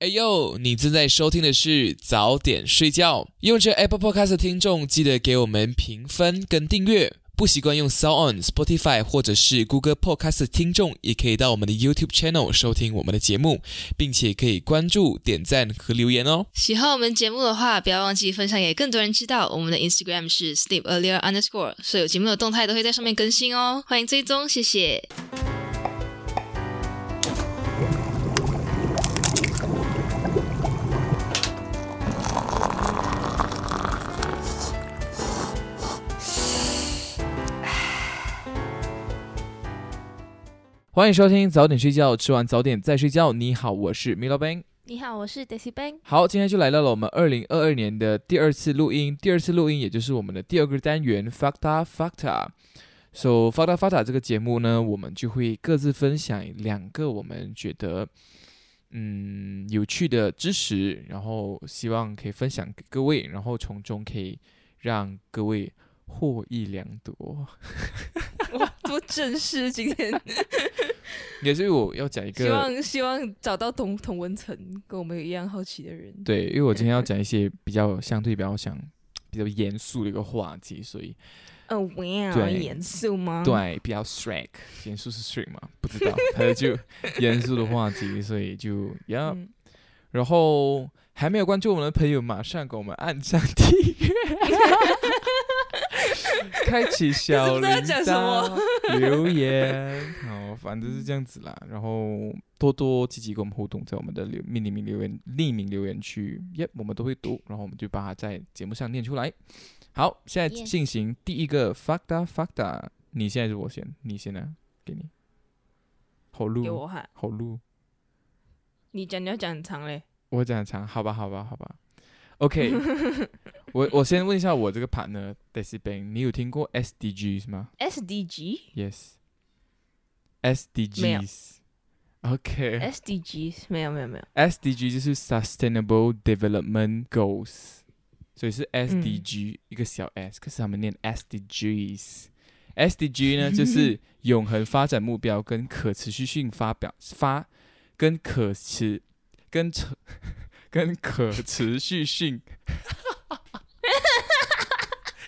哎呦，你正在收听的是早点睡觉。用这 Apple Podcast 的听众，记得给我们评分跟订阅。不习惯用 Sound On、Spotify 或者是 Google Podcast 的听众，也可以到我们的 YouTube Channel 收听我们的节目，并且可以关注、点赞和留言哦。喜欢我们节目的话，不要忘记分享给更多人知道。我们的 Instagram 是 Sleep Earlier Underscore，所有节目的动态都会在上面更新哦。欢迎追踪，谢谢。欢迎收听早点睡觉，吃完早点再睡觉。你好，我是 Milo Ben。你好，我是 Daisy Ben。好，今天就来到了我们二零二二年的第二次录音，第二次录音也就是我们的第二个单元 Facta Facta。So Facta Facta 这个节目呢，我们就会各自分享两个我们觉得嗯有趣的知识，然后希望可以分享给各位，然后从中可以让各位获益良多。哇，多正式今天！也是我要讲一个，希望希望找到同同文层跟我们有一样好奇的人。对，因为我今天要讲一些比较相对比较想 比较严肃的一个话题，所以哦，哇，严肃吗？对，比较 strict，严肃是 strict 吗？不知道，反正就严肃的话题，所以就要。然后还没有关注我们的朋友，马上给我们按上订阅。开启小铃铛，留言，好，反正是这样子啦。然后多多积极跟我们互动，在我们的留匿名留言匿名留言区，耶，我们都会读，然后我们就把它在节目上念出来。好，现在进行第一个 facta facta，你现在是我先，你先呢？给你，好录，给我喊，好录。你讲你要讲很长嘞，我讲很长，好吧，好吧，好吧。OK，我我先问一下我这个盘呢，Daisy Bang，你有听过 SDGs 吗？Yes，SDG，SDGs，没有。OK，SDGs 没有没有没有，SDG 就是 Sustainable Development Goals，所以是 SDG 一个小 s，可是他们念 SDGs。SDG 呢就是永恒发展目标跟可持续性发表发跟可持跟成。跟可持续性，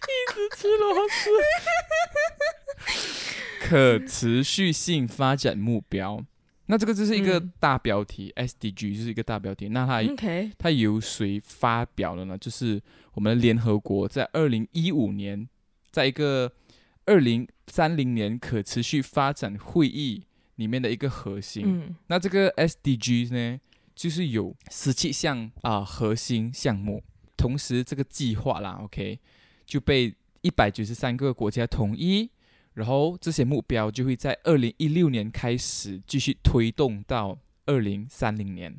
一直吃螺丝。可持续性发展目标，那这个就是一个大标题，SDG 就是一个大标题。那它它由谁发表的呢？就是我们的联合国在二零一五年，在一个二零三零年可持续发展会议里面的一个核心。那这个 SDG 呢？就是有十七项啊核心项目，同时这个计划啦，OK，就被一百九十三个国家统一，然后这些目标就会在二零一六年开始继续推动到二零三零年，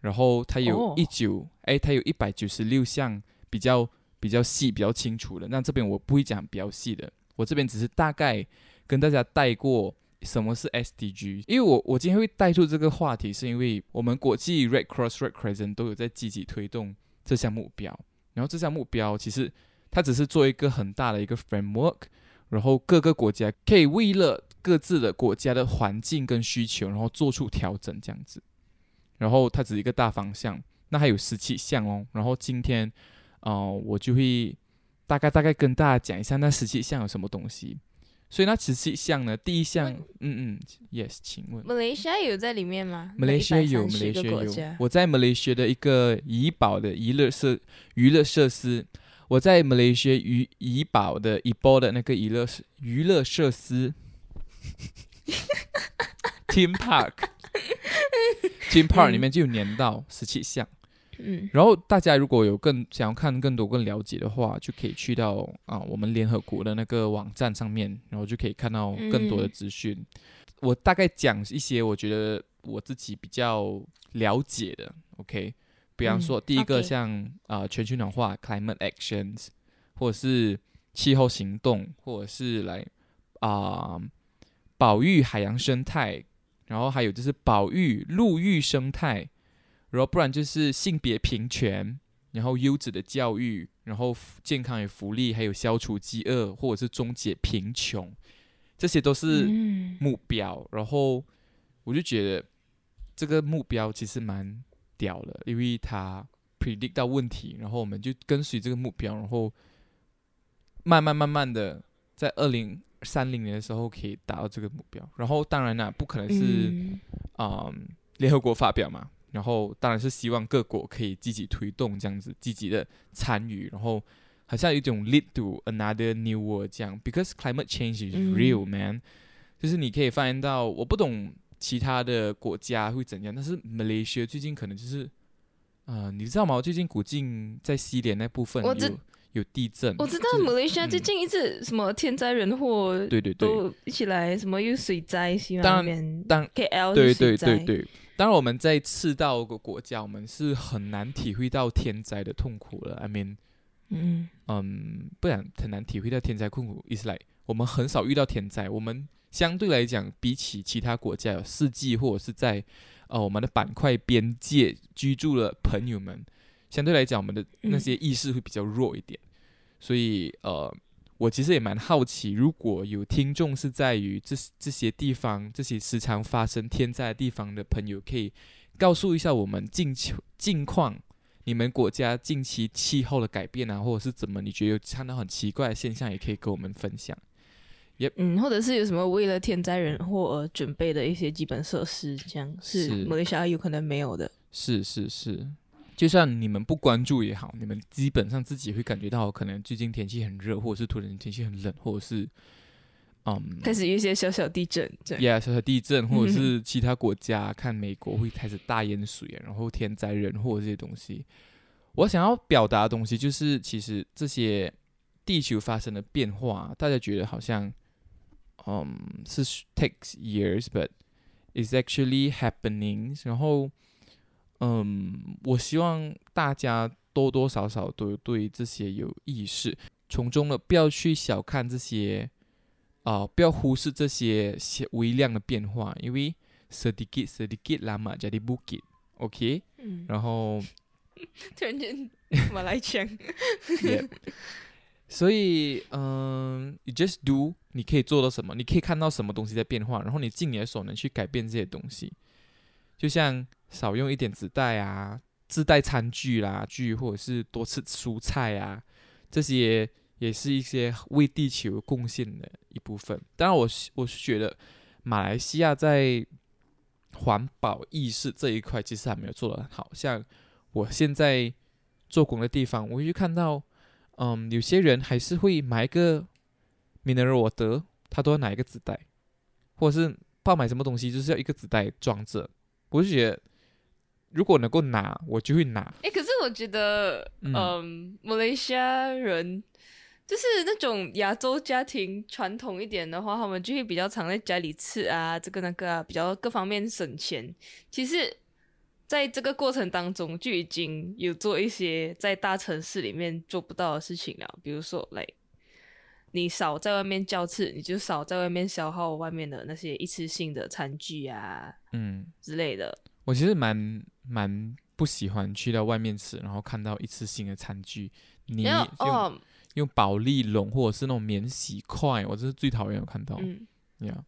然后它有一九哎，它有一百九十六项比较比较细、比较清楚的。那这边我不会讲比较细的，我这边只是大概跟大家带过。什么是 SDG？因为我我今天会带出这个话题，是因为我们国际 Red Cross、Red Crescent 都有在积极推动这项目标。然后这项目标其实它只是做一个很大的一个 framework，然后各个国家可以为了各自的国家的环境跟需求，然后做出调整这样子。然后它只是一个大方向，那还有十七项哦。然后今天啊，我就会大概大概跟大家讲一下那十七项有什么东西。所以那十七项呢？第一项，嗯嗯，yes，请问，马来西亚有在里面吗？马来西亚有，马来西亚有。我在马来西亚的一个怡保的娱乐设娱乐设施，我在马来西亚怡怡保的怡保的那个娱乐娱乐设施，Team Park，Team Park 里面就有年到十七项。嗯，然后大家如果有更想要看更多、更了解的话，就可以去到啊我们联合国的那个网站上面，然后就可以看到更多的资讯。我大概讲一些我觉得我自己比较了解的，OK？比方说第一个像啊全球暖化 （climate actions） 或者是气候行动，或者是来啊保育海洋生态，然后还有就是保育陆域生态。然后不然就是性别平权，然后优质的教育，然后健康与福利，还有消除饥饿或者是终结贫穷，这些都是目标。然后我就觉得这个目标其实蛮屌的，因为他 predict 到问题，然后我们就跟随这个目标，然后慢慢慢慢的在二零三零年的时候可以达到这个目标。然后当然啦，不可能是啊联合国发表嘛，然后当然是希望各国可以积极推动这样子，积极的参与，然后好像有一种 lead to another new world 这样，because climate change is real man，就是你可以发现到，我不懂。其他的国家会怎样？但是 Malaysia 最近可能就是，啊，你知道吗？最近古晋在西联那部分有有地震。我知道马来西亚最近一直什么天灾人祸，对对对，都一起来，什么又水灾，西当然，当 KL 对对对对，当然我们在赤道个国家，我们是很难体会到天灾的痛苦了。I mean，嗯嗯，不然很难体会到天灾痛苦。意思来，我们很少遇到天灾，我们。相对来讲，比起其他国家有四季或者是在呃我们的板块边界居住的朋友们，相对来讲我们的那些意识会比较弱一点。所以呃，我其实也蛮好奇，如果有听众是在于这这些地方、这些时常发生天灾的地方的朋友，可以告诉一下我们近期近况，你们国家近期气候的改变啊，或者是怎么？你觉得有看到很奇怪的现象，也可以跟我们分享。也嗯，或者是有什么为了天灾人祸而准备的一些基本设施，这样是马来西亚有可能没有的。是是是，就算你们不关注也好，你们基本上自己会感觉到，可能最近天气很热，或者是突然天气很冷，或者是嗯，开始一些小小地震，这样，小小地震，或者 是其他国家看美国会开始大淹水，然后天灾人祸这些东西。我想要表达的东西就是，其实这些地球发生的变化，大家觉得好像。嗯，是 takes years，but is actually happening。然后，嗯，我希望大家多多少少都对这些有意识，从中呢不要去小看这些，啊，不要忽视这些微量的变化，因为 sedikit sedikit lama jadi bukit，OK？嗯，然后 突然间马来腔。所以，嗯，你 just do，你可以做到什么？你可以看到什么东西在变化，然后你尽你的所能去改变这些东西。就像少用一点纸袋啊，自带餐具啦，具或者是多吃蔬菜啊，这些也是一些为地球贡献的一部分。当然，我我是觉得马来西亚在环保意识这一块其实还没有做得很好。像我现在做工的地方，我会去看到。嗯，有些人还是会买一个 mineral water，他都要拿一个纸袋，或者是爆买什么东西就是要一个纸袋装着。我就觉得，如果能够拿，我就会拿。哎，可是我觉得，嗯，马来西亚人就是那种亚洲家庭传统一点的话，他们就会比较常在家里吃啊，这个那个啊，比较各方面省钱。其实。在这个过程当中，就已经有做一些在大城市里面做不到的事情了。比如说，来，你少在外面叫吃，你就少在外面消耗外面的那些一次性的餐具啊，嗯之类的。我其实蛮蛮不喜欢去到外面吃，然后看到一次性的餐具，你用用保利龙或者是那种免洗筷，我这是最讨厌看到。嗯，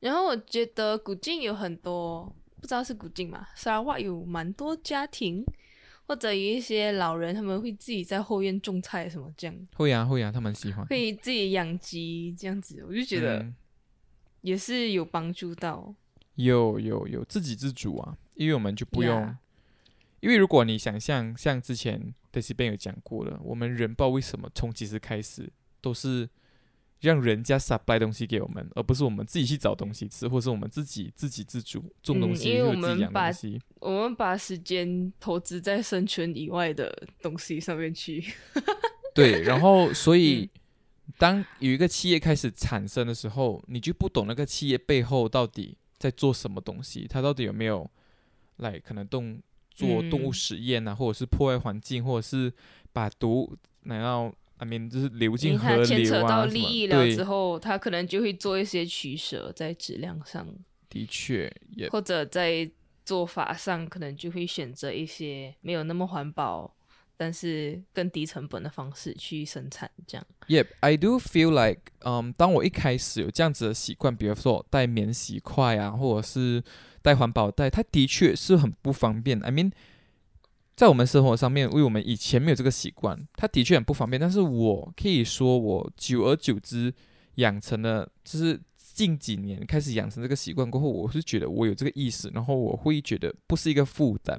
然后我觉得古晋有很多。不知道是古晋嘛？沙瓦有蛮多家庭，或者有一些老人，他们会自己在后院种菜什么这样。会啊会啊，他们喜欢。会自己养鸡这样子，我就觉得也是有帮助到。有有有，自给自足啊，因为我们就不用。因为如果你想象像之前 Daisy Ben 有讲过的，我们人不知道为什么从其实开始都是。让人家 supply 东西给我们，而不是我们自己去找东西吃，或是我们自己自给自足种东西，因为我们把我们把时间投资在生存以外的东西上面去。对，然后所以当有一个企业开始产生的时候，你就不懂那个企业背后到底在做什么东西，他到底有没有来可能动做动物实验啊，或者是破坏环境，或者是把毒然后。I mean，就是流进河流啊利益了之后，他可能就会做一些取舍，在质量上。的确也，或者在做法上，可能就会选择一些没有那么环保，但是更低成本的方式去生产。这样。Yep，I do feel like，嗯，当我一开始有这样子的习惯，比如说带免洗筷啊，或者是带环保袋，它的确是很不方便。I mean。在我们生活上面，为我们以前没有这个习惯，它的确很不方便。但是我可以说，我久而久之养成了，就是近几年开始养成这个习惯过后，我是觉得我有这个意识，然后我会觉得不是一个负担。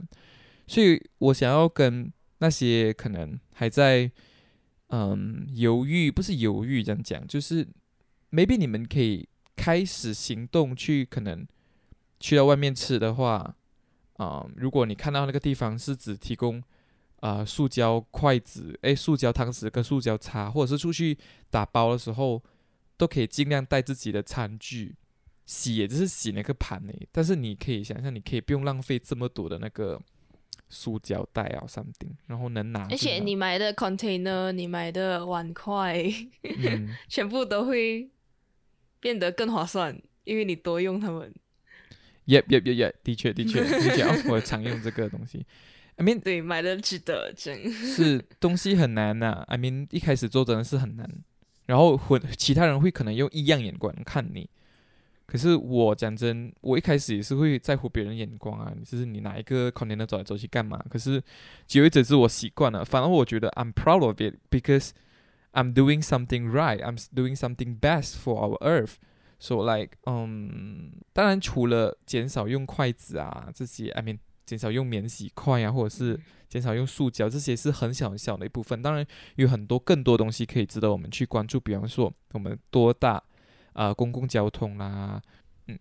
所以我想要跟那些可能还在嗯犹豫，不是犹豫这样讲，就是 maybe 你们可以开始行动去可能去到外面吃的话。啊，如果你看到那个地方是只提供啊塑胶筷子、诶，塑胶汤匙跟塑胶叉，或者是出去打包的时候，都可以尽量带自己的餐具，洗也就是洗那个盘诶。但是你可以想象，你可以不用浪费这么多的那个塑胶袋啊，something，然后能拿。而且你买的 container，你买的碗筷，全部都会变得更划算，因为你多用它们。耶耶耶耶，的确的确 的确，我常用这个东西。I mean，对，买的值得，真是东西很难呐。I mean，一开始做真的是很难，然后会其他人会可能用异样眼光看你。可是我讲真，我一开始也是会在乎别人眼光啊，就是你拿一个 container 走来走去干嘛？可是久而久之，我习惯了。反而我觉得 I'm proud of it because I'm doing something right. I'm doing something best for our Earth. So like，嗯，当然除了减少用筷子啊这些，I mean，减少用免洗筷啊，或者是减少用塑胶，这些是很小很小的一部分。当然有很多更多东西可以值得我们去关注，比方说我们多大啊公共交通啦，嗯。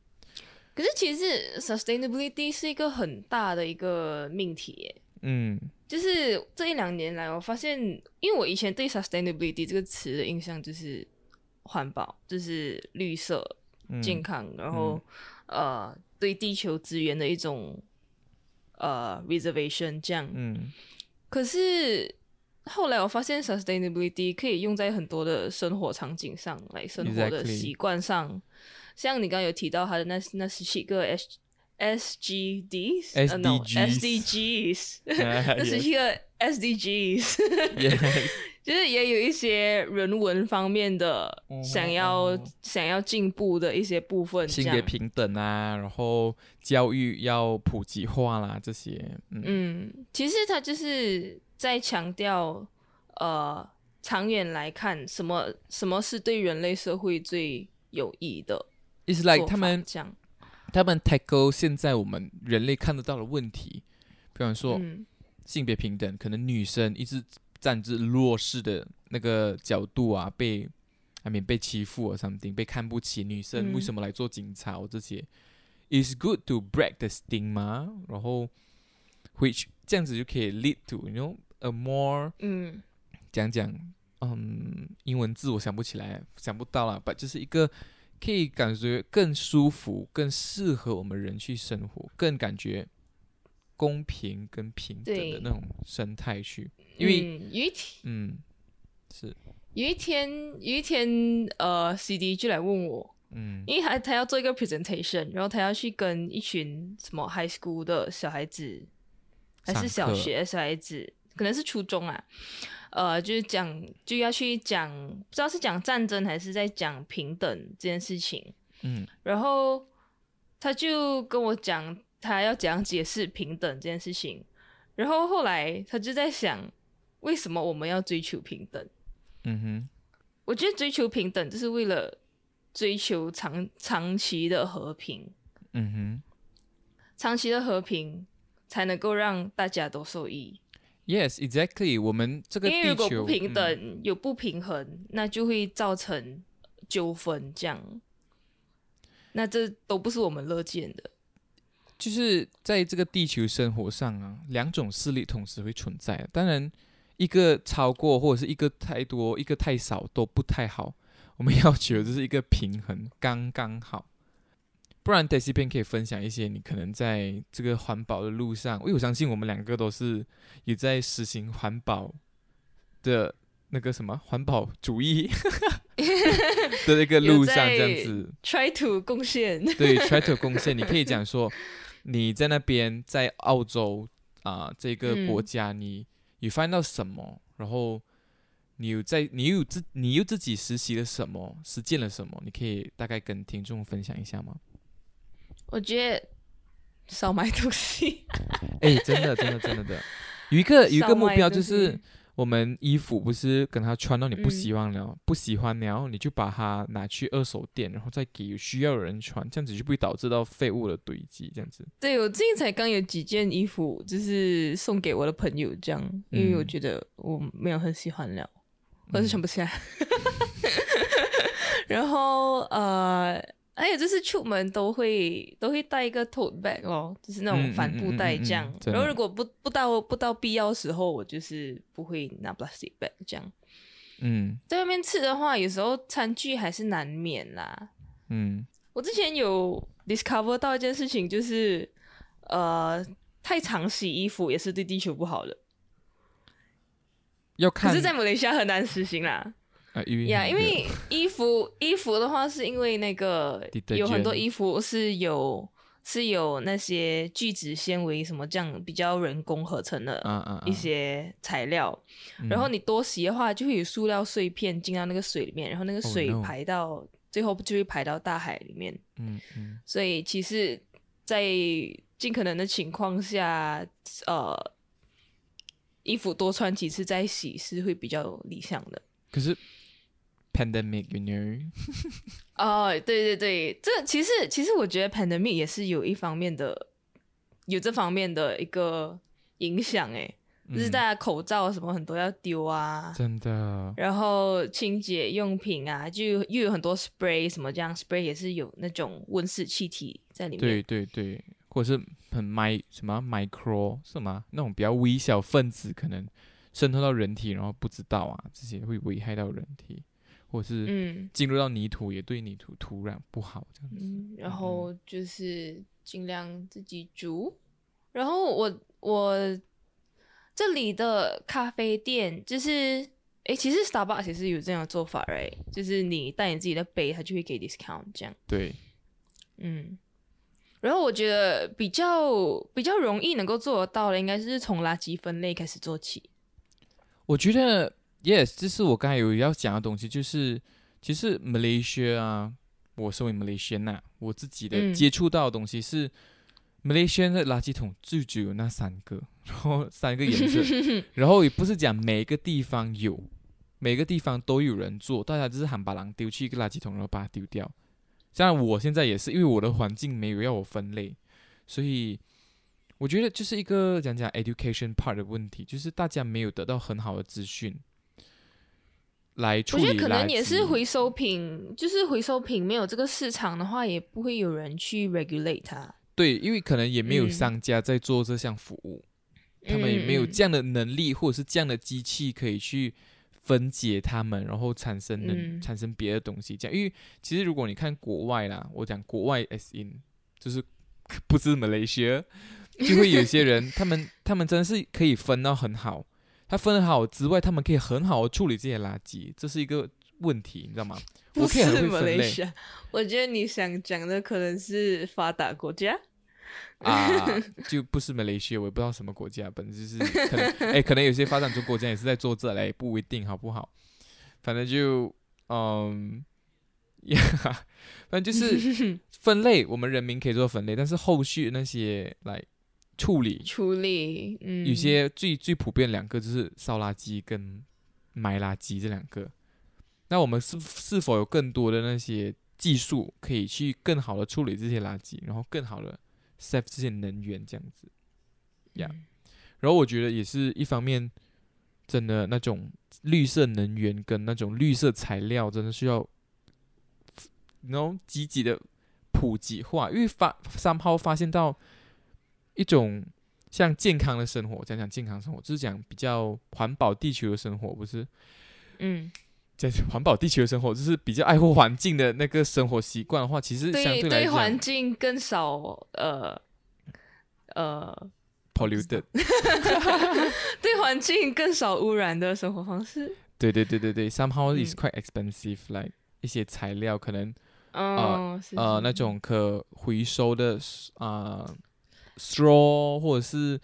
可是其实 sustainability 是一个很大的一个命题，嗯，就是这一两年来，我发现，因为我以前对 sustainability 这个词的印象就是。环保就是绿色、健康，然后呃，对地球资源的一种呃 reservation 这样。嗯。可是后来我发现 sustainability 可以用在很多的生活场景上，来生活的习惯上。像你刚刚有提到他的那那十七个 S S G D S D G S D Gs，那十七个 S D Gs。就是也有一些人文方面的想要想要进步的一些部分，性别平等啊，然后教育要普及化啦，这些。嗯，其实他就是在强调，呃，长远来看，什么什么是对人类社会最有益的。It's like 他们讲，他们 tackle 现在我们人类看得到的问题，比方说性别平等，可能女生一直。站至弱势的那个角度啊，被还没被欺负啊，something 被看不起，女生为什么来做警察？这些，is good to break the stigma，然后，which 这样子就可以 lead to you know a more，嗯，讲讲，嗯，英文字我想不起来，想不到了，but 就是一个可以感觉更舒服、更适合我们人去生活，更感觉公平跟平等的那种生态去。因为有一天，嗯，是。有一天，有一天，呃，C D 就来问我，嗯，因为他他要做一个 presentation，然后他要去跟一群什么 high school 的小孩子，还是小学小孩子，可能是初中啊，呃，就是讲就要去讲，不知道是讲战争还是在讲平等这件事情，嗯，然后他就跟我讲他要怎样解释平等这件事情，然后后来他就在想。为什么我们要追求平等？嗯哼，我觉得追求平等就是为了追求长长期的和平。嗯哼，长期的和平才能够让大家都受益。Yes, exactly。我们这个因为如果不平等，有不平衡，那就会造成纠纷，这样，那这都不是我们乐见的。就是在这个地球生活上啊，两种势力同时会存在。当然。一个超过或者是一个太多，一个太少都不太好。我们要求就是一个平衡，刚刚好。不然片可以分享一些你可能在这个环保的路上，因为我相信我们两个都是也在实行环保的那个什么环保主义 的那个路上，这样子 try to 贡献。对，try to 贡献。你可以讲说你在那边在澳洲啊这个国家你。你翻到什么？然后你有在，你有自，你又自己实习了什么？实践了什么？你可以大概跟听众分享一下吗？我觉得少买东西。哎，真的，真的，真的的。有一个有一个目标就是。我们衣服不是跟他穿到你不喜欢了，不喜欢然后你就把它拿去二手店，然后再给需要的人穿，这样子就不会导致到废物的堆积。这样子。对我最近才刚有几件衣服，就是送给我的朋友，这样，因为我觉得我没有很喜欢了，我是穿不下。然后呃。还有就是出门都会都会带一个 tote bag 哦，就是那种帆布袋这样。然后如果不不到不到必要时候，我就是不会拿 plastic bag 这样。嗯，在外面吃的话，有时候餐具还是难免啦。嗯，我之前有 discover 到一件事情，就是呃，太常洗衣服也是对地球不好的。要看，可是在马来西亚很难实行啦。呀，因为衣服衣服的话，是因为那个有很多衣服是有是有那些聚酯纤维什么这样比较人工合成的一些材料，然后你多洗的话，就会有塑料碎片进到那个水里面，然后那个水排到最后就会排到大海里面。嗯嗯，所以其实，在尽可能的情况下，呃，衣服多穿几次再洗是会比较理想的。可是。Pandemic，you know？哦，对对对，这其实其实我觉得 pandemic 也是有一方面的，有这方面的一个影响哎，就是大家口罩什么很多要丢啊，真的。然后清洁用品啊，就又有很多 spray 什么这样，spray 也是有那种温室气体在里面。对对对，或者是很 mi 什么 micro 什么那种比较微小分子可能渗透到人体，然后不知道啊，这些会危害到人体。或是进入到泥土也对泥土土壤不好这样子，然后就是尽量自己煮。然后我我这里的咖啡店就是，哎，其实 Starbucks 也是有这样的做法，right？就是你带你自己的杯，他就会给 discount 这样。对，嗯。然后我觉得比较比较容易能够做得到的，应该是从垃圾分类开始做起。我觉得。Yes，这是我刚才有要讲的东西，就是其实 Malaysia 啊，我身为 Malaysian 啊，我自己的接触到的东西是 Malaysia 的垃圾桶就只有那三个，然后三个颜色，然后也不是讲每个地方有，每个地方都有人做，大家只是喊把狼丢去一个垃圾桶，然后把它丢掉。像我现在也是，因为我的环境没有要我分类，所以我觉得就是一个讲讲 education part 的问题，就是大家没有得到很好的资讯。来处理我觉得可能也是回收品，就是回收品没有这个市场的话，也不会有人去 regulate 它。对，因为可能也没有商家在做这项服务，他们也没有这样的能力，或者是这样的机器可以去分解它们，然后产生能产生别的东西。这样，因为其实如果你看国外啦，我讲国外 as in 就是 不是 Malaysia，就会有些人，他们他们真的是可以分到很好。它分好之外，他们可以很好的处理这些垃圾，这是一个问题，你知道吗？不是马来西亚，我觉得你想讲的可能是发达国家 啊，就不是马来西亚，我也不知道什么国家，本就是可能，哎，可能有些发展中国家也是在做这嘞，不一定好不好？反正就嗯，呀，反正就是分类，我们人民可以做分类，但是后续那些来。处理处理，嗯，有些最最普遍两个就是烧垃圾跟埋垃圾这两个。那我们是是否有更多的那些技术可以去更好的处理这些垃圾，然后更好的 save 这些能源这样子？呀，然后我觉得也是一方面，真的那种绿色能源跟那种绿色材料真的需要，然后积极的普及化，因为发三炮发现到。一种像健康的生活，讲讲健康生活，就是讲比较环保地球的生活，不是？嗯，讲环保地球的生活，就是比较爱护环境的那个生活习惯的话，其实相对来讲，对环境更少呃呃 polluted，对环境更少污染的生活方式。对对对对对，somehow is quite expensive，like 一些材料可能呃呃那种可回收的啊。Straw 或者是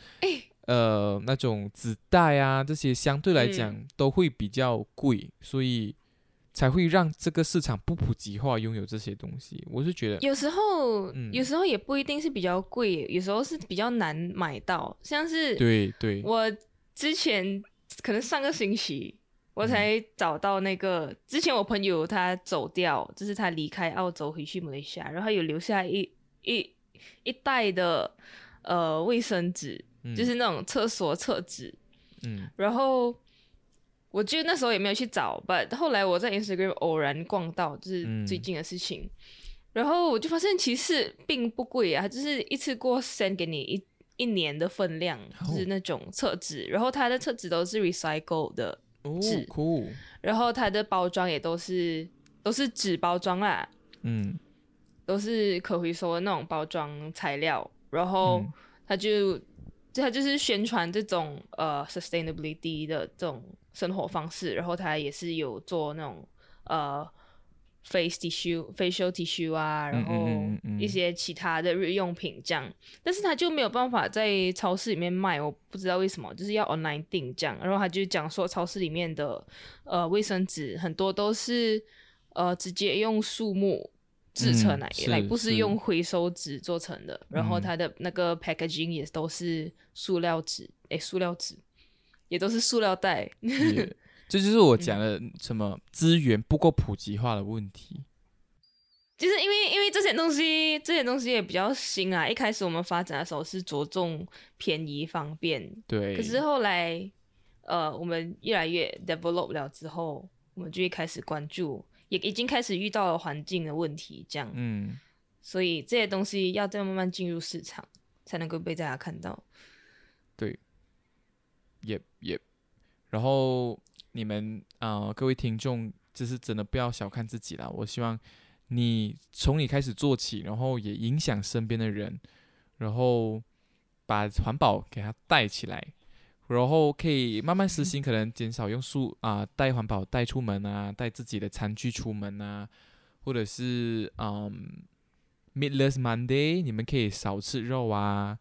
呃那种纸袋啊，这些相对来讲都会比较贵，所以才会让这个市场不普及化，拥有这些东西。我是觉得有时候，有时候也不一定是比较贵，有时候是比较难买到。像是对对，我之前可能上个星期我才找到那个，之前我朋友他走掉，就是他离开澳洲回去马来西亚，然后有留下一一一袋的呃卫生纸，就是那种厕所厕纸，嗯，然后我记得那时候也没有去找，but 后来我在 Instagram 偶然逛到，就是最近的事情，然后我就发现其实并不贵啊，就是一次过 send 给你一。一年的分量是那种厕纸，然后它的厕纸都是 recycle 的纸，然后它的包装也都是都是纸包装啦，嗯，都是可回收的那种包装材料，然后他就他就是宣传这种呃 sustainability 的这种生活方式，然后他也是有做那种呃。face tissue、facial tissue 啊，然后一些其他的日用品这样，但是他就没有办法在超市里面卖，我不知道为什么，就是要 online 订这样。然后他就讲说，超市里面的呃卫生纸很多都是呃直接用树木制成来，来不是用回收纸做成的。然后它的那个 packaging 也都是塑料纸，哎，塑料纸也都是塑料袋。这就是我讲的什么资源不够普及化的问题，就是因为因为这些东西这些东西也比较新啊。一开始我们发展的时候是着重便宜方便，对。可是后来，呃，我们越来越 develop 了之后，我们就会开始关注，也已经开始遇到了环境的问题，这样。嗯。所以这些东西要再慢慢进入市场，才能够被大家看到。对。也也，然后。你们啊，各位听众，就是真的不要小看自己啦。我希望你从你开始做起，然后也影响身边的人，然后把环保给它带起来，然后可以慢慢实行，可能减少用塑啊带环保带出门啊，带自己的餐具出门啊，或者是嗯，Meatless Monday，你们可以少吃肉啊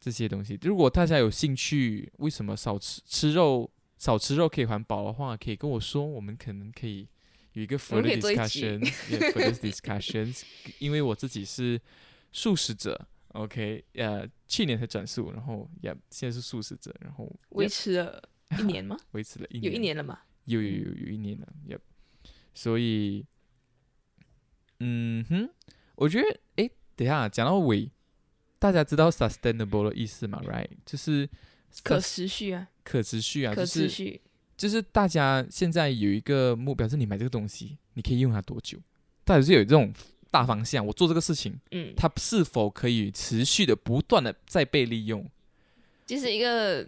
这些东西。如果大家有兴趣，为什么少吃吃肉？少吃肉可以环保的话，可以跟我说，我们可能可以有一个 further discussion，further discussions。因为我自己是素食者，OK，呃，去年才转速，然后也现在是素食者，然后维持了一年吗？维持了一年有一年了吗？有有有有一年了，也所以，嗯哼，我觉得，哎，等下讲到尾，大家知道 sustainable 的意思吗？Right，就是可持续啊。可持续啊，可持续就是大家现在有一个目标，是你买这个东西，你可以用它多久？到底是有这种大方向，我做这个事情，嗯，它是否可以持续的、不断的再被利用？就是一个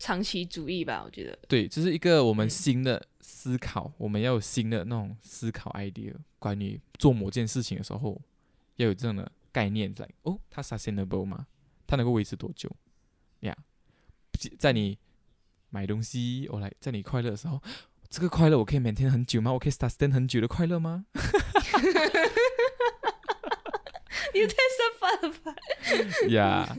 长期主义吧，我觉得。对，这是一个我们新的思考，我们要有新的那种思考 idea，关于做某件事情的时候，要有这样的概念在。哦，它 sustainable 吗？它能够维持多久？呀，在你。买东西，我来在你快乐的时候，这个快乐我可以每天很久吗？我可以 sustain 很久的快乐吗？你太生发了吧！呀，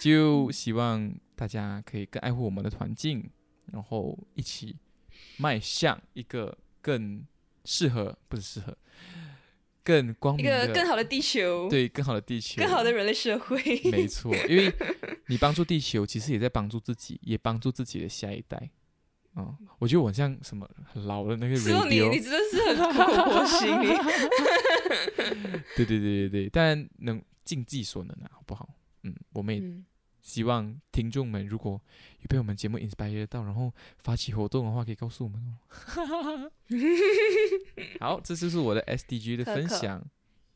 就希望大家可以更爱护我们的环境，然后一起迈向一个更适合，不是适合，更光明、一个更好的地球。对，更好的地球，更好的人类社会。没错，因为。你帮助地球，其实也在帮助自己，也帮助自己的下一代。嗯，我觉得我像什么很老的那个 radio，你你真的是很苦心。对对对对对，但能尽自己所能啊，好不好？嗯，我们也希望听众们如果有被我们节目 inspire 到，然后发起活动的话，可以告诉我们哦。好，这就是我的 SDG 的分享。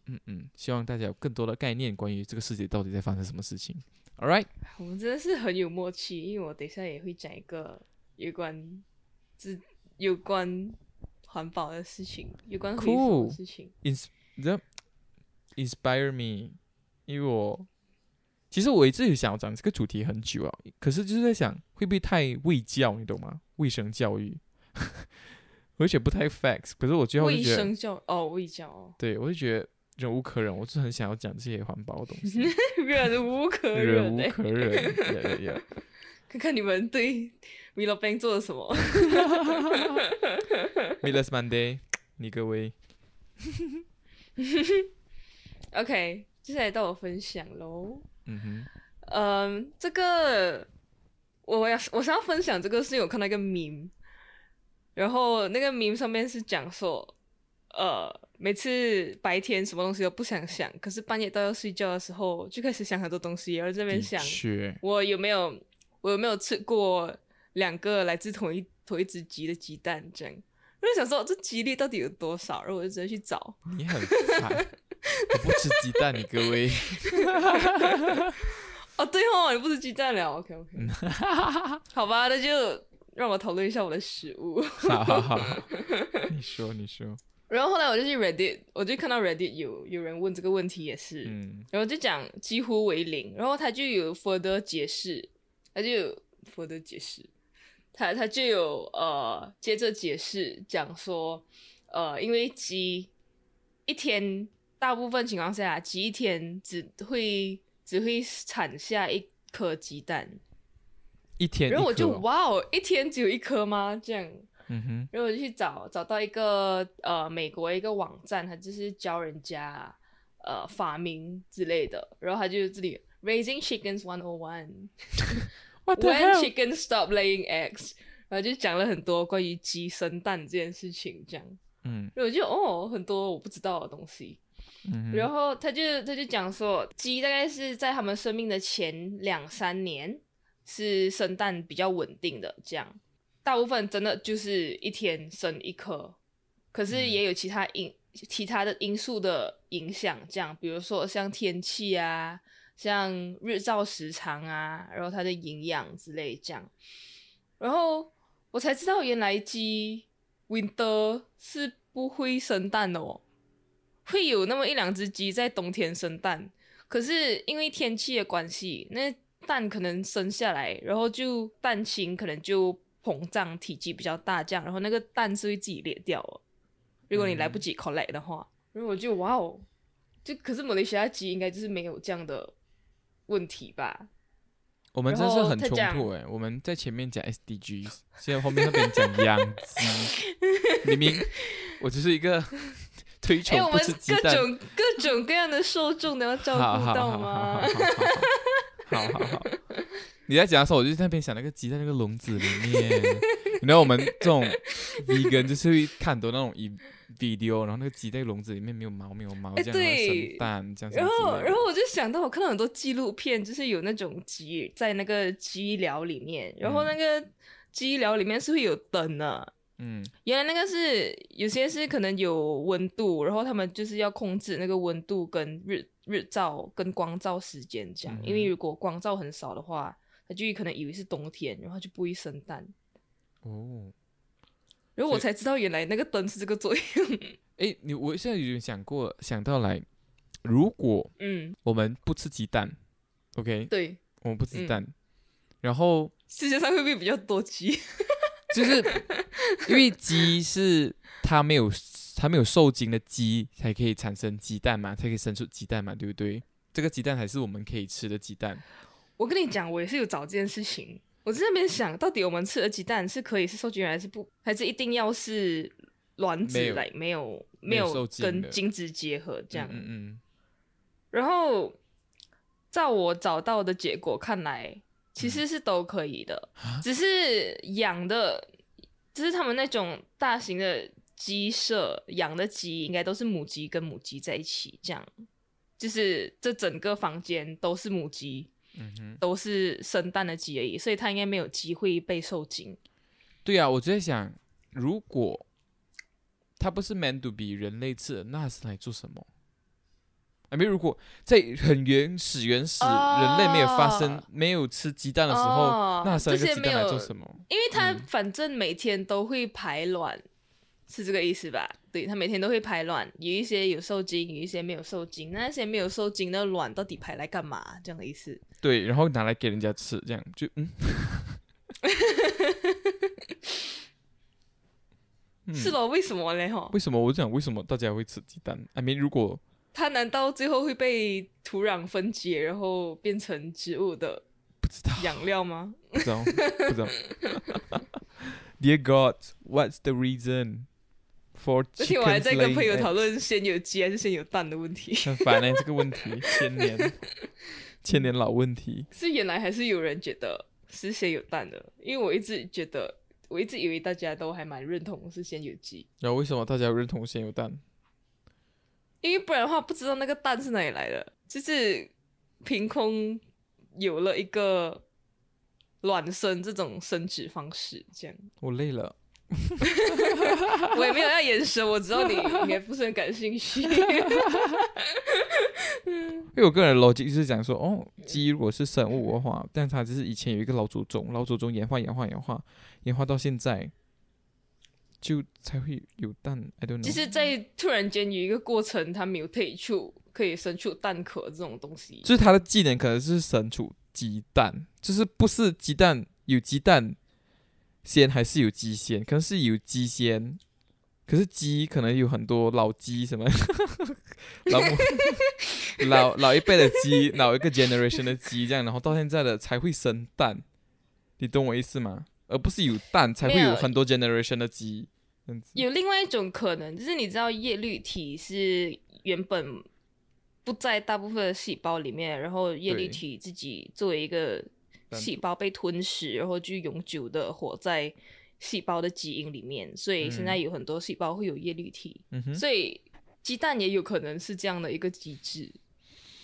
嗯嗯，希望大家有更多的概念，关于这个世界到底在发生什么事情。All right，我们真的是很有默契，因为我等一下也会讲一个有关，这有关环保的事情，有关回收的事情。Ins the inspire me，因为我其实我一直有想要讲这个主题很久啊，可是就是在想会不会太卫教，你懂吗？卫生教育，而且不太 facts，可是我最后卫生教哦，卫教哦，对我就觉得。忍无可忍，我是很想要讲这些环保的东西。忍无可忍，忍无可忍。看看你们对 m i l o Bank 做了什么。m i l l e s Monday，你各位。OK，接下来到我分享喽。嗯哼，嗯，这个我要我想要分享这个，是因为我看到一个 meme，然后那个 meme 上面是讲说，呃，每次白天什么东西都不想想，可是半夜到要睡觉的时候就开始想很多东西，然后这边想我有没有我有没有吃过两个来自同一同一只鸡的鸡蛋这样。我就想说，这几率到底有多少？然后我就直接去找。你很烦，我不吃鸡蛋，你各位。哦，对哦，你不吃鸡蛋了。OK OK。好吧，那就让我讨论一下我的食物。好好好，你说你说。然后后来我就去 Reddit，我就看到 Reddit 有有人问这个问题也是，然后就讲几乎为零，然后他就有 further 解释，他就有 further 解释。他他就有呃接着解释讲说，呃，因为鸡一天大部分情况下，鸡一天只会只会产下一颗鸡蛋，一天，然后我就哇哦，一天只有一颗吗？这样，嗯哼，然后我就去找找到一个呃美国一个网站，它就是教人家呃发明之类的，然后他就这里 Raising Chickens One O One。When chickens stop laying eggs，然后就讲了很多关于鸡生蛋这件事情，这样，嗯，我就哦，很多我不知道的东西，嗯，然后他就他就讲说，鸡大概是在他们生命的前两三年是生蛋比较稳定的，这样，大部分真的就是一天生一颗，可是也有其他因其他的因素的影响，这样，比如说像天气啊。像日照时长啊，然后它的营养之类这样，然后我才知道原来鸡 winter 是不会生蛋的哦，会有那么一两只鸡在冬天生蛋，可是因为天气的关系，那蛋可能生下来，然后就蛋清可能就膨胀，体积比较大，这样，然后那个蛋是会自己裂掉哦。如果你来不及 collect 的话，然后我就哇哦，就可是马来西亚鸡应该就是没有这样的。问题吧，我们真是很冲突哎！我们在前面讲 SDG，现在后面那边讲养鸡，明明我只是一个 推崇不吃鸡蛋，各种各种各样的受众都要照顾到吗？好好好，你在讲的时候，我就在那边想那个鸡在那个笼子里面，你知道我们这种 vegan 就是会看多那种一。video，然后那个鸡在笼子里面没有毛，没有毛，这样生蛋，这样。然后，然后我就想到，我看到很多纪录片，就是有那种鸡在那个鸡寮里面，然后那个鸡寮里面是会有灯的。嗯，原来那个是有些是可能有温度，然后他们就是要控制那个温度跟日日照跟光照时间这样，因为如果光照很少的话，它就可能以为是冬天，然后就不会生蛋。哦。然后我才知道，原来那个灯是这个作用。哎，你我现在有想过，想到来，如果嗯，我们不吃鸡蛋，OK，对，我们不吃蛋，然后 世界上会不会比较多鸡？就是因为鸡是它没有它没有受精的鸡才可以产生鸡蛋嘛，才可以生出鸡蛋嘛，对不对？这个鸡蛋还是我们可以吃的鸡蛋。我跟你讲，我也是有找这件事情。我在那边想，到底我们吃的鸡蛋是可以是受精卵，还是不，还是一定要是卵子来，没有没有跟精子结合这样？嗯嗯。然后，照我找到的结果看来，其实是都可以的，只是养的，就是他们那种大型的鸡舍养的鸡，应该都是母鸡跟母鸡在一起，这样，就是这整个房间都是母鸡。嗯哼，都是生蛋的鸡而已，所以它应该没有机会被受精。对啊，我就在想，如果它不是 meant to be 人类吃，那是来做什么？啊，没如果在很原始、原始人类没有发生、没有吃鸡蛋的时候，那生个鸡蛋来做什么？因为它反正每天都会排卵。是这个意思吧？对，它每天都会排卵，有一些有受精，有一些没有受精。那些没有受精的卵到底排来干嘛？这样的意思。对，然后拿来给人家吃，这样就嗯。是咯？为什么嘞？哈？为什么我讲为什么大家会吃鸡蛋？I mean，如果它难道最后会被土壤分解，然后变成植物的不知道养料吗？不知道，不知道。Dear God, what's the reason? 而且我还在跟朋友讨论先有鸡还是先有蛋的问题，很烦呢，这个问题千年 千年老问题。是原来还是有人觉得是先有蛋的，因为我一直觉得，我一直以为大家都还蛮认同是先有鸡。然后为什么大家认同先有蛋？因为不然的话，不知道那个蛋是哪里来的，就是凭空有了一个卵生这种生殖方式，这样。我累了。我也没有要延伸，我知道你应该不是很感兴趣。因为我个人逻辑是讲说，哦，鸡如果是生物的话，但它只是以前有一个老祖宗，老祖宗演化、演化、演化，演化到现在，就才会有蛋。I don't know。就是在突然间有一个过程，它没有退出，可以生出蛋壳这种东西。就是它的技能可能是生出鸡蛋，就是不是鸡蛋有鸡蛋。先还是有鸡先，可能是有鸡先，可是鸡可能有很多老鸡什么，老 老老一辈的鸡，老一个 generation 的鸡这样，然后到现在的才会生蛋，你懂我意思吗？而不是有蛋才会有很多 generation 的鸡。有另外一种可能，就是你知道叶绿体是原本不在大部分的细胞里面，然后叶绿体自己作为一个。细胞被吞噬，然后就永久的活在细胞的基因里面，所以现在有很多细胞会有叶绿体，所以鸡蛋也有可能是这样的一个机制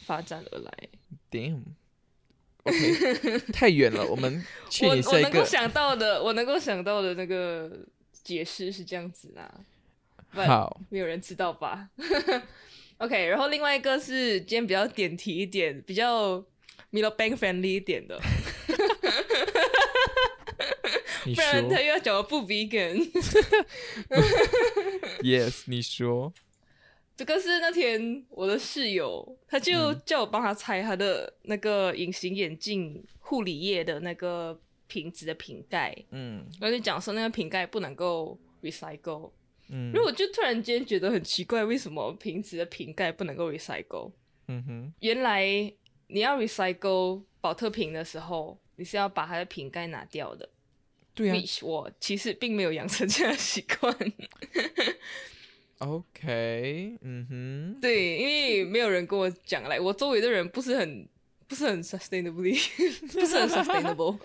发展而来。Damn，OK，太远了，我们 去我我能够想到的，我能够想到的那个解释是这样子啊。好，没有人知道吧？OK，然后另外一个是今天比较点题一点，比较 Milo Bank friendly 一点的，不然他又要讲我不 vegan。Yes，你说。这个是那天我的室友，他就叫我帮他拆他的那个隐形眼镜护理液的那个瓶子的瓶盖。嗯，然后就讲说那个瓶盖不能够 recycle。嗯，如果就突然间觉得很奇怪，为什么瓶子的瓶盖不能够 recycle？嗯哼，原来。你要 recycle 保特瓶的时候，你是要把它的瓶盖拿掉的。对啊，我其实并没有养成这样习惯。OK，嗯哼，对，因为没有人跟我讲来，我周围的人不是很不是很 sustainably，不是很 sustainable。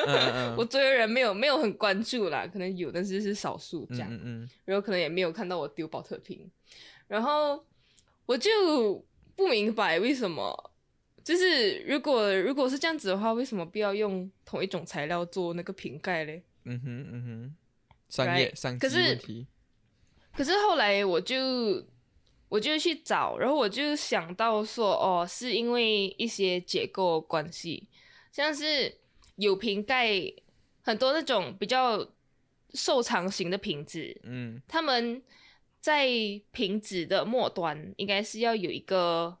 我周围人没有没有很关注啦，可能有，但是是少数这样。嗯嗯。然后可能也没有看到我丢保特瓶，然后我就不明白为什么。就是如果如果是这样子的话，为什么不要用同一种材料做那个瓶盖嘞？嗯哼嗯哼，商业商机问题。可是后来我就我就去找，然后我就想到说，哦，是因为一些结构关系，像是有瓶盖很多那种比较瘦长型的瓶子，嗯，他们在瓶子的末端应该是要有一个。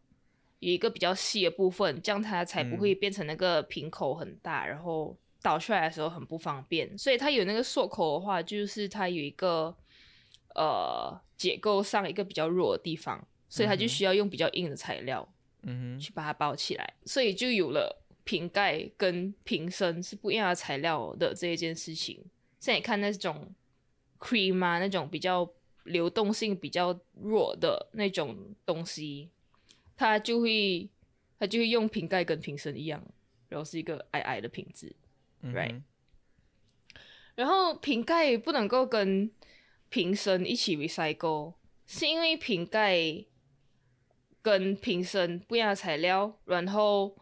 有一个比较细的部分，这样它才不会变成那个瓶口很大，然后倒出来的时候很不方便。所以它有那个缩口的话，就是它有一个呃结构上一个比较弱的地方，所以它就需要用比较硬的材料，嗯哼，去把它包起来。所以就有了瓶盖跟瓶身是不一样的材料的这一件事情。像你看那种 cream 啊，那种比较流动性比较弱的那种东西。它就会，它就会用瓶盖跟瓶身一样，然后是一个矮矮的瓶子，right？然后瓶盖不能够跟瓶身一起 recycle，是因为瓶盖跟瓶身不一样的材料，然后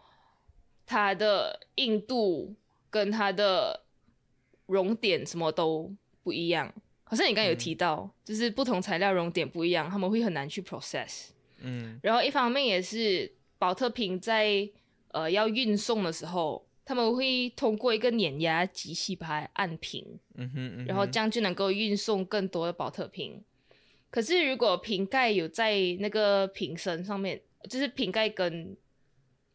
它的硬度跟它的熔点什么都不一样。好像你刚刚有提到，就是不同材料熔点不一样，他们会很难去 process。嗯，然后一方面也是保特瓶在呃要运送的时候，他们会通过一个碾压机器把它按平，嗯哼，然后这样就能够运送更多的保特瓶。可是如果瓶盖有在那个瓶身上面，就是瓶盖跟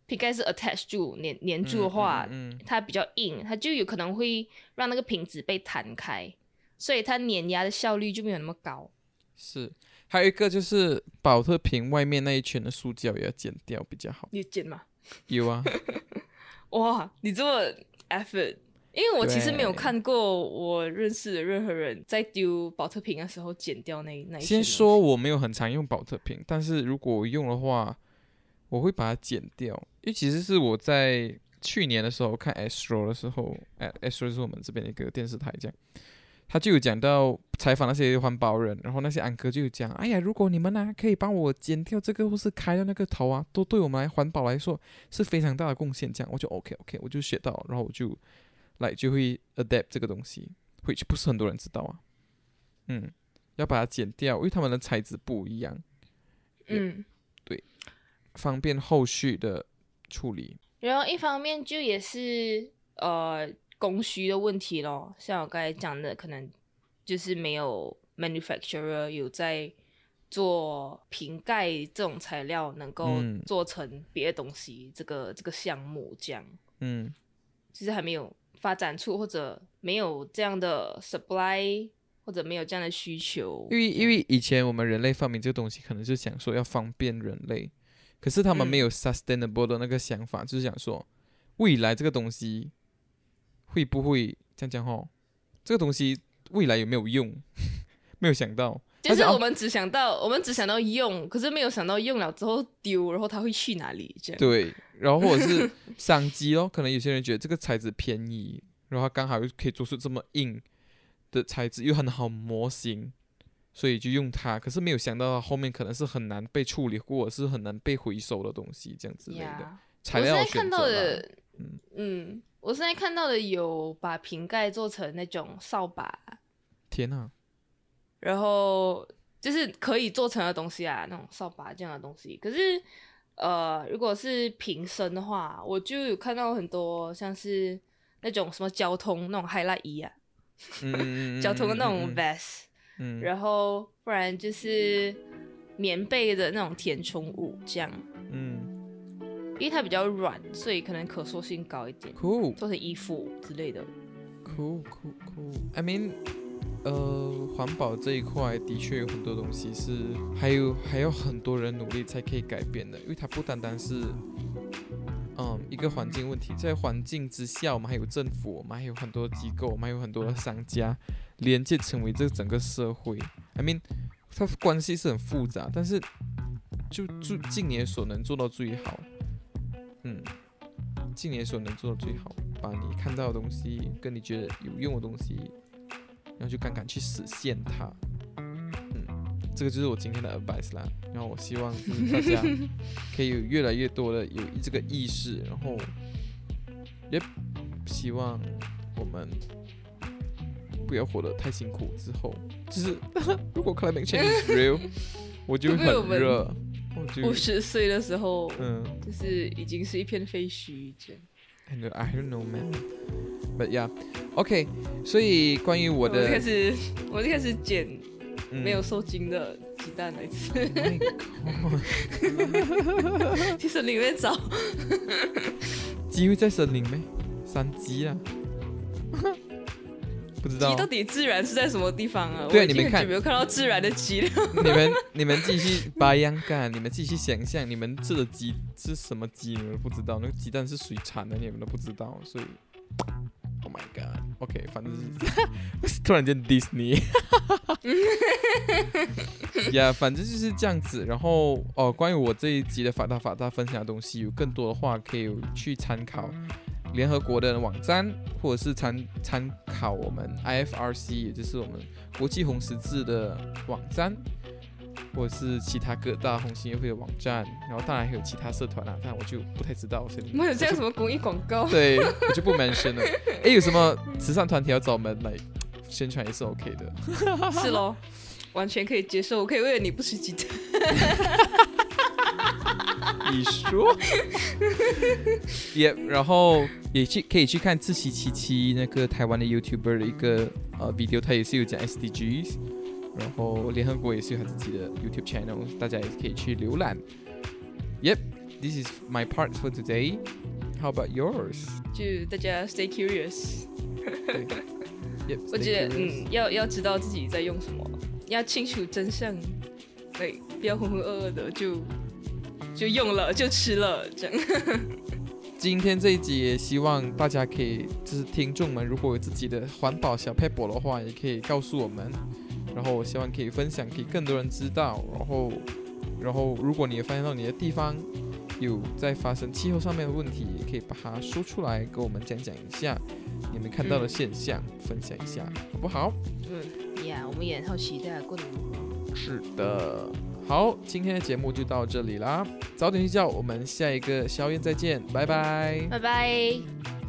瓶盖是 attach 住粘粘住的话，嗯，它比较硬，它就有可能会让那个瓶子被弹开，所以它碾压的效率就没有那么高。是。还有一个就是保特瓶外面那一圈的塑胶也要剪掉比较好。你剪吗？有啊。哇，你这么 effort，因为我其实没有看过我认识的任何人在丢保特瓶的时候剪掉那那一。先说我没有很常用保特瓶，但是如果我用的话，我会把它剪掉，因为其实是我在去年的时候看 Astro 的时候，哎，Astro 是我们这边的一个电视台，这样，他就有讲到采访那些环保人，然后那些安哥就有讲，哎呀，如果你们呢可以帮我剪掉这个或是开掉那个头啊，都对我们来环保来说是非常大的贡献。这样，我就 OK OK，我就学到，然后我就来就会 adapt 这个东西，which 不是很多人知道啊，嗯，要把它剪掉，因为他们的材质不一样，嗯，对，方便后续的处理。然后一方面就也是呃供需的问题咯，像我刚才讲的，可能就是没有 manufacturer 有在做瓶盖这种材料能够做成别的东西，这个这个项目这样，嗯，其实还没有发展出或者没有这样的 supply 或者没有这样的需求，因为因为以前我们人类发明这个东西，可能就想说要方便人类。可是他们没有 sustainable 的那个想法，就是想说，未来这个东西会不会这样讲吼？这个东西未来有没有用？没有想到，就是我们只想到我们只想到用，可是没有想到用了之后丢，然后它会去哪里？这样对，然后或者是 商机哦，可能有些人觉得这个材质便宜，然后刚好又可以做出这么硬的材质，又很好模型。所以就用它，可是没有想到后面可能是很难被处理，或者是很难被回收的东西，这样之类的材料我现在看到的，嗯嗯，我现在看到的有把瓶盖做成那种扫把，天哪！然后就是可以做成的东西啊，那种扫把这样的东西。可是呃，如果是瓶身的话，我就有看到很多像是那种什么交通那种 highlight 衣啊，交通的那种 vest。然后不然就是棉被的那种填充物，这样，嗯，因为它比较软，所以可能可塑性高一点，cool，做成衣服之类的，cool cool cool。I mean，呃，环保这一块的确有很多东西是还有还有很多人努力才可以改变的，因为它不单单是。嗯，一个环境问题，在环境之下，我们还有政府，我们还有很多机构，我们还有很多的商家，连接成为这整个社会。I mean，它关系是很复杂，但是就就尽你所能做到最好。嗯，尽你所能做的最好，把你看到的东西，跟你觉得有用的东西，然后就敢敢去实现它。嗯这个就是我今天的 advice 啦，然后我希望大家可以有越来越多的有这个意识，然后也希望我们不要活得太辛苦。之后就是 如果 climate change is real，我就 会很热。五十岁的时候，嗯，就是已经是一片废墟这样。I don't know man，but yeah，OK。所以关于我的，我就开始，我就开始捡。没有受精的鸡蛋来吃，去森林里面找。鸡会在森林吗？山鸡啊？不知道。鸡到底自然是在什么地方啊？对，你们看有没有看到自然的鸡？你们你们继续拔秧干，你们继续想象，你们吃的鸡是什么鸡？你们不知道，那个鸡蛋是谁产的？你们都不知道，所以。Oh my god！OK，反正是 突然间 Disney，呀，反正就是这样子。然后哦，关于我这一集的法大法大分享的东西，有更多的话可以去参考联合国的网站，或者是参参考我们 IFRC，也就是我们国际红十字的网站。或者是其他各大红星优惠的网站，然后当然还有其他社团啊，但我就不太知道。所以 没有这样什么公益广告？对，我就不 mention 了。哎，有什么慈善团体要找我们来宣传也是 OK 的。是喽，完全可以接受。我可以为了你不吃鸡蛋。你说？也，然后也去可以去看自习七七那个台湾的 YouTuber 的一个呃 video，他也是有讲 SDGs。然后联合国也是有他自己的 YouTube channel，大家也可以去浏览。Yep，this is my part for today. How about yours？就大家 stay curious。Yep，我觉得嗯，要要知道自己在用什么，要清楚真相，对，不要浑浑噩噩的就就用了就吃了这样。今天这一集也希望大家可以，就是听众们如果有自己的环保小 paper 的话，也可以告诉我们。然后我希望可以分享给更多人知道。然后，然后如果你也发现到你的地方有在发生气候上面的问题，也可以把它说出来，跟我们讲讲一下你们看到的现象，分享一下，好不好？嗯，呀，我们也很好期待过得如何。是的，好，今天的节目就到这里啦，早点睡觉，我们下一个宵夜再见，拜拜，拜拜。